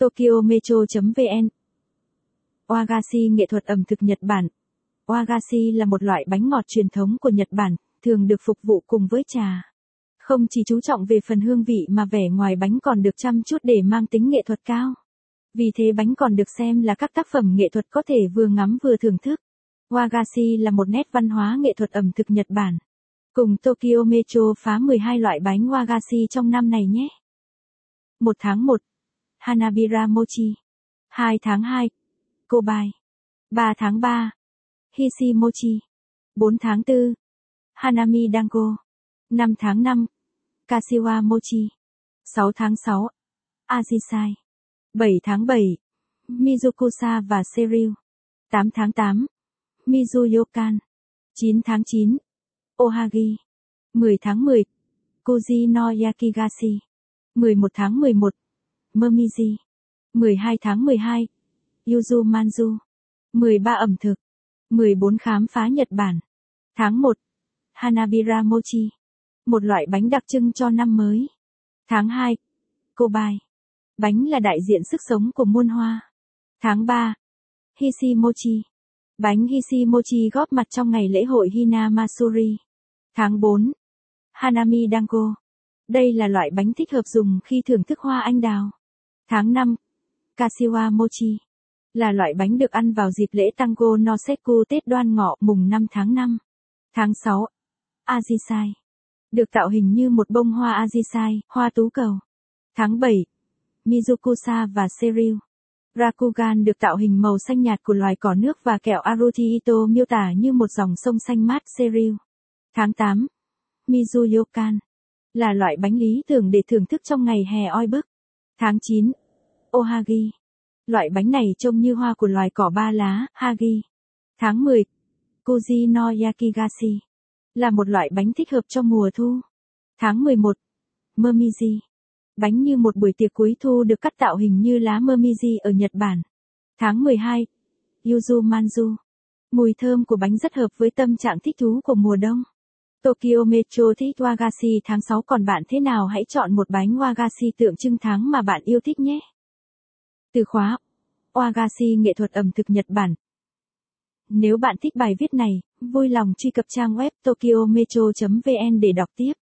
Tokyo Metro.vn Wagashi nghệ thuật ẩm thực Nhật Bản Wagashi là một loại bánh ngọt truyền thống của Nhật Bản, thường được phục vụ cùng với trà. Không chỉ chú trọng về phần hương vị mà vẻ ngoài bánh còn được chăm chút để mang tính nghệ thuật cao. Vì thế bánh còn được xem là các tác phẩm nghệ thuật có thể vừa ngắm vừa thưởng thức. Wagashi là một nét văn hóa nghệ thuật ẩm thực Nhật Bản. Cùng Tokyo Metro phá 12 loại bánh Wagashi trong năm này nhé. 1 tháng 1. Hanabira Mochi. 2 tháng 2. Kobai. 3 tháng 3. Hishimochi. 4 tháng 4. Hanami Dango. 5 tháng 5. Kashiwa Mochi. 6 tháng 6. Ajisai. 7 tháng 7. Mizukusa và Seryu. 8 tháng 8. Mizuyokan. 9 tháng 9. Ohagi. 10 tháng 10. Koji no Yakigashi. 11 tháng 11. Momiji. 12 tháng 12. Yuzu Manju. 13 ẩm thực. 14 khám phá Nhật Bản. Tháng 1. Hanabira Mochi. Một loại bánh đặc trưng cho năm mới. Tháng 2. Kobai. Bánh là đại diện sức sống của muôn hoa. Tháng 3. Hishimochi. Bánh Hishimochi góp mặt trong ngày lễ hội Hinamasuri. Tháng 4. Hanami Dango. Đây là loại bánh thích hợp dùng khi thưởng thức hoa anh đào. Tháng 5. Kashiwa Mochi. Là loại bánh được ăn vào dịp lễ Tango no Sekku Tết đoan ngọ mùng 5 tháng 5. Tháng 6. Ajisai. Được tạo hình như một bông hoa Ajisai, hoa tú cầu. Tháng 7. Mizukusa và Seryu. Rakugan được tạo hình màu xanh nhạt của loài cỏ nước và kẹo Arutito miêu tả như một dòng sông xanh mát Seryu. Tháng 8. Mizuyokan. Là loại bánh lý tưởng để thưởng thức trong ngày hè oi bức. Tháng 9. Ohagi. Loại bánh này trông như hoa của loài cỏ ba lá, Hagi. Tháng 10. Koji no Yakigashi. Là một loại bánh thích hợp cho mùa thu. Tháng 11. Momiji. Bánh như một buổi tiệc cuối thu được cắt tạo hình như lá momiji ở Nhật Bản. Tháng 12. Yuzu Manju. Mùi thơm của bánh rất hợp với tâm trạng thích thú của mùa đông. Tokyo Metro thích Wagashi tháng 6 còn bạn thế nào hãy chọn một bánh Wagashi tượng trưng tháng mà bạn yêu thích nhé. Từ khóa Wagashi nghệ thuật ẩm thực Nhật Bản. Nếu bạn thích bài viết này, vui lòng truy cập trang web tokyometro.vn để đọc tiếp.